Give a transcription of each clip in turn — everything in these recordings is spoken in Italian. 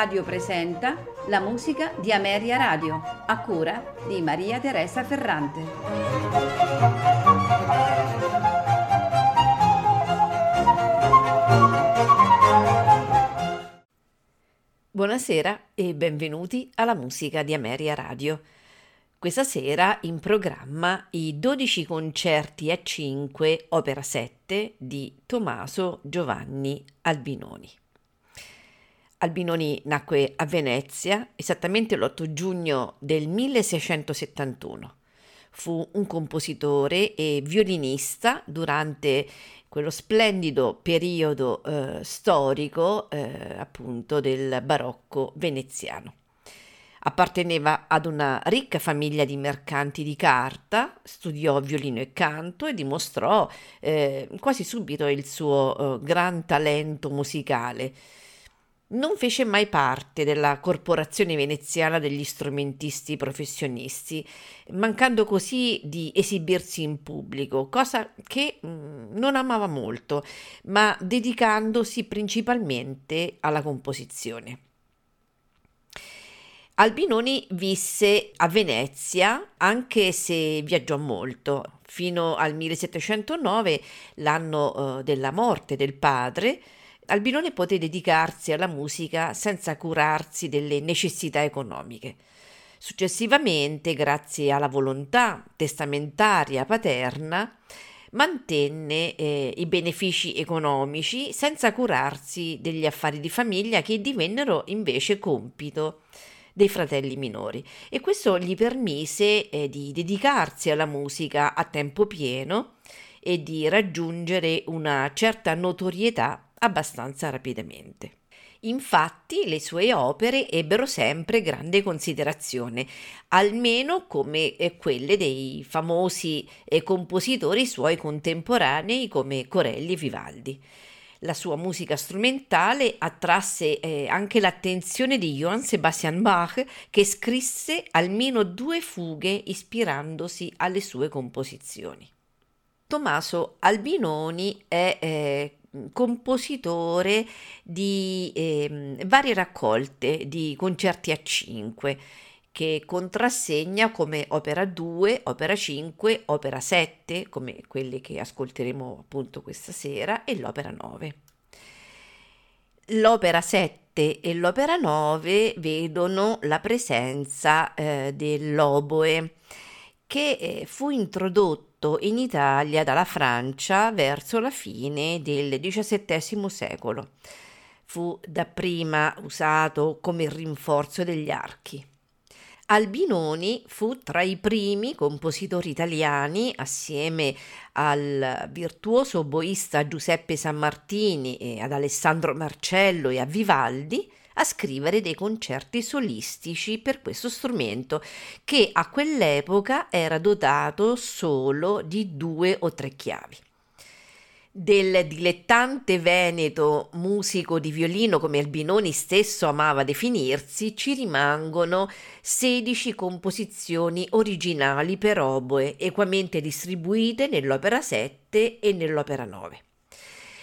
Radio presenta la musica di Ameria Radio, a cura di Maria Teresa Ferrante. Buonasera e benvenuti alla musica di Ameria Radio. Questa sera in programma i 12 concerti a 5 opera 7 di Tommaso Giovanni Albinoni. Albinoni nacque a Venezia esattamente l'8 giugno del 1671. Fu un compositore e violinista durante quello splendido periodo eh, storico eh, appunto del barocco veneziano. Apparteneva ad una ricca famiglia di mercanti di carta, studiò violino e canto e dimostrò eh, quasi subito il suo eh, gran talento musicale non fece mai parte della corporazione veneziana degli strumentisti professionisti, mancando così di esibirsi in pubblico, cosa che mm, non amava molto, ma dedicandosi principalmente alla composizione. Albinoni visse a Venezia, anche se viaggiò molto, fino al 1709, l'anno uh, della morte del padre, Albinone poté dedicarsi alla musica senza curarsi delle necessità economiche. Successivamente, grazie alla volontà testamentaria paterna, mantenne eh, i benefici economici senza curarsi degli affari di famiglia che divennero invece compito dei fratelli minori e questo gli permise eh, di dedicarsi alla musica a tempo pieno e di raggiungere una certa notorietà abbastanza rapidamente. Infatti le sue opere ebbero sempre grande considerazione, almeno come eh, quelle dei famosi eh, compositori suoi contemporanei come Corelli e Vivaldi. La sua musica strumentale attrasse eh, anche l'attenzione di Johann Sebastian Bach, che scrisse almeno due fughe ispirandosi alle sue composizioni. Tommaso Albinoni è eh, compositore di eh, varie raccolte di concerti a 5 che contrassegna come opera 2, opera 5, opera 7, come quelle che ascolteremo appunto questa sera, e l'opera 9. L'opera 7 e l'opera 9 vedono la presenza eh, dell'oboe che eh, fu introdotto introdotto in Italia dalla Francia verso la fine del XVII secolo. Fu dapprima usato come rinforzo degli archi. Albinoni fu tra i primi compositori italiani, assieme al virtuoso boista Giuseppe Sammartini e ad Alessandro Marcello e a Vivaldi, a scrivere dei concerti solistici per questo strumento che a quell'epoca era dotato solo di due o tre chiavi. Del dilettante veneto musico di violino come Albinoni stesso amava definirsi, ci rimangono 16 composizioni originali per oboe, equamente distribuite nell'opera 7 e nell'opera 9.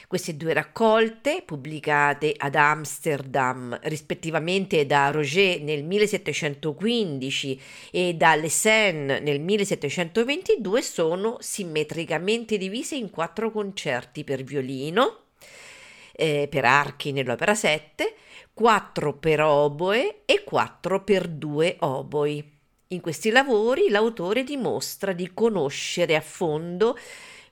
Queste due raccolte, pubblicate ad Amsterdam rispettivamente da Roger nel 1715 e da Lessen nel 1722, sono simmetricamente divise in quattro concerti per violino, eh, per archi nell'opera 7, quattro per oboe e quattro per due oboi. In questi lavori l'autore dimostra di conoscere a fondo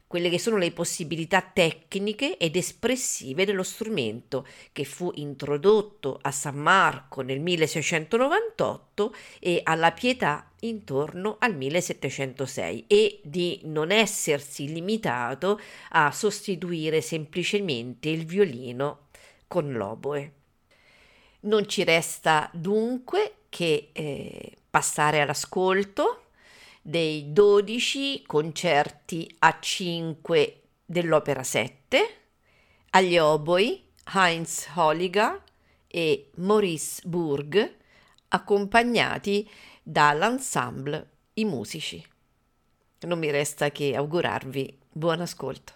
quelle che sono le possibilità tecniche ed espressive dello strumento che fu introdotto a San Marco nel 1698 e alla Pietà intorno al 1706 e di non essersi limitato a sostituire semplicemente il violino con l'oboe. Non ci resta dunque che eh, passare all'ascolto dei 12 concerti a 5 dell'Opera 7, agli oboi Heinz Holliger e Maurice Burg, accompagnati dall'ensemble I Musici. Non mi resta che augurarvi buon ascolto.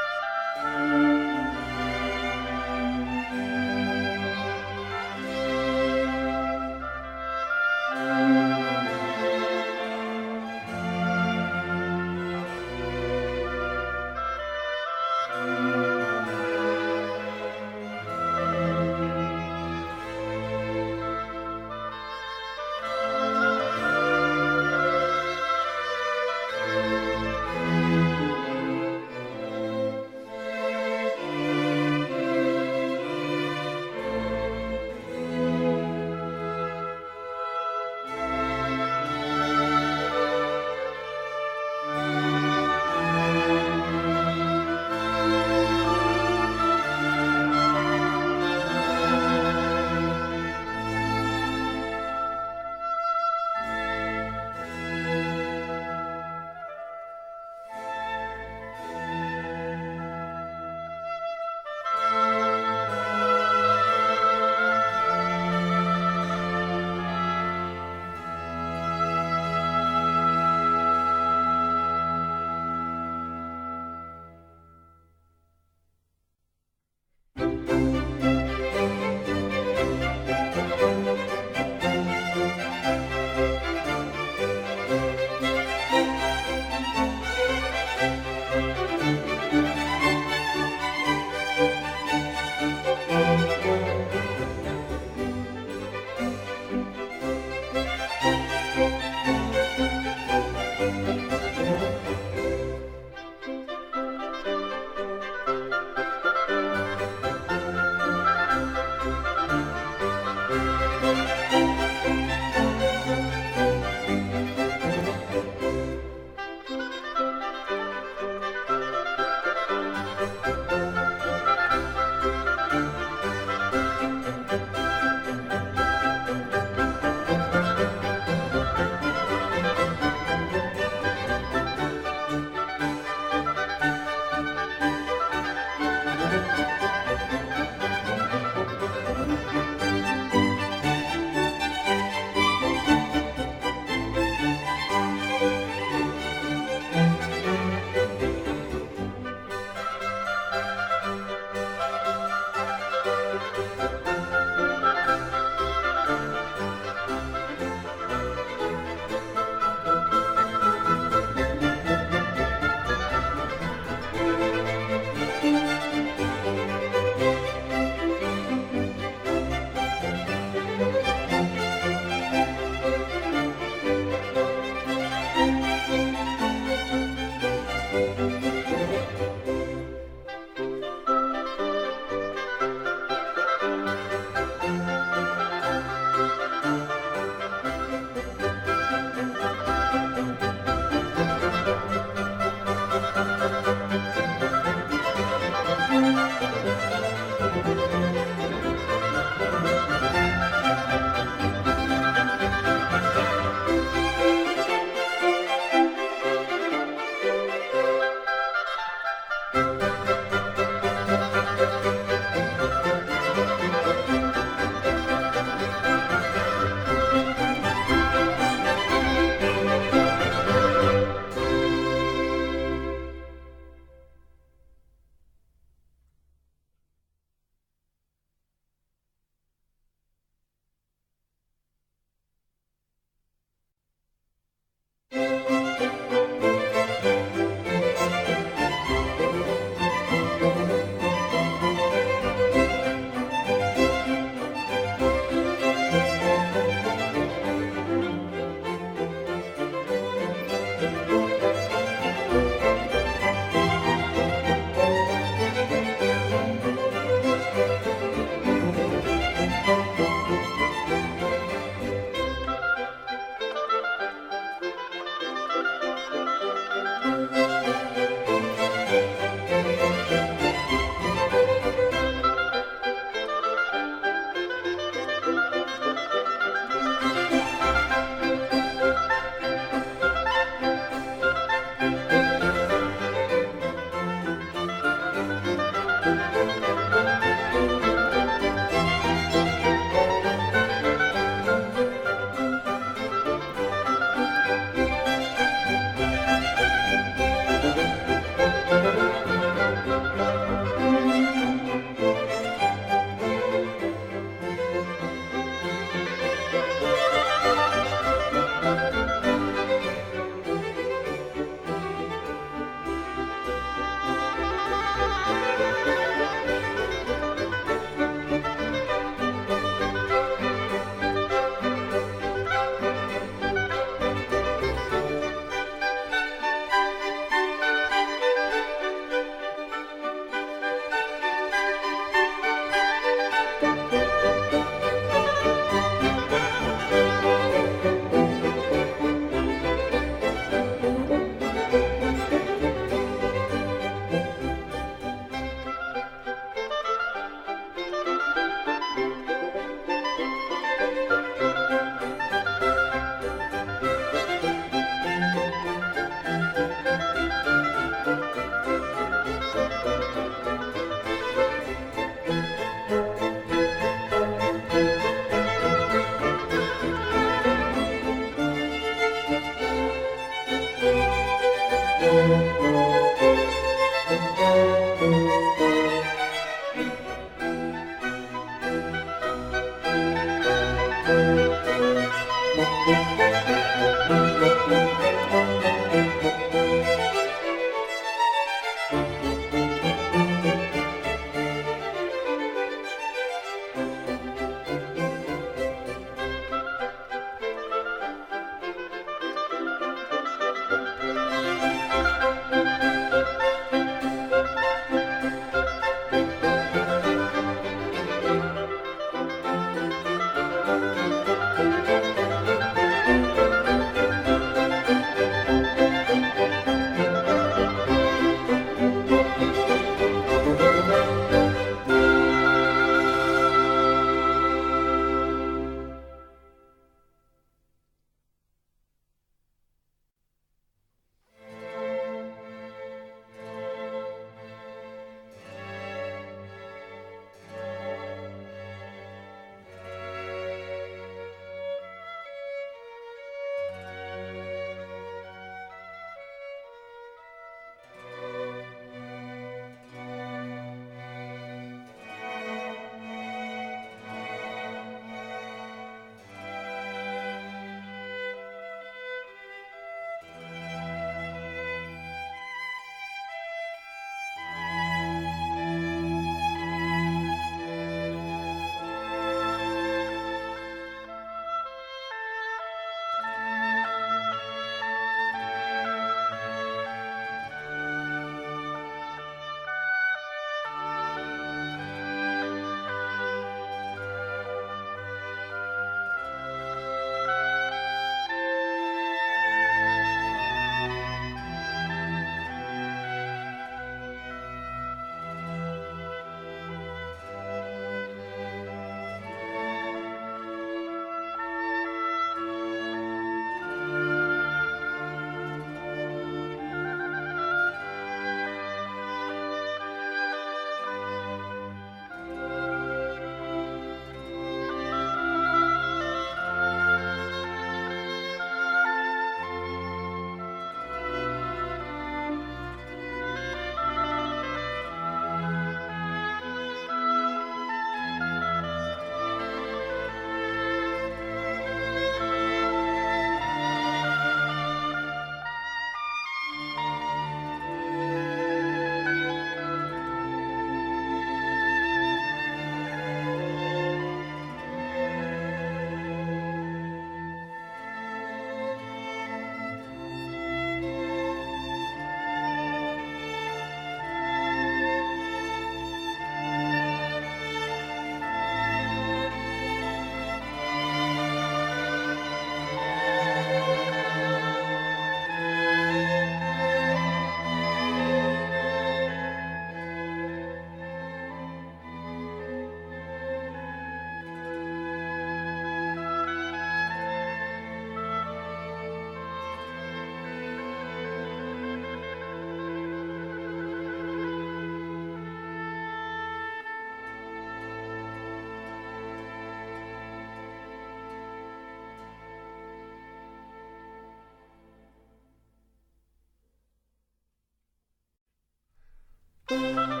Música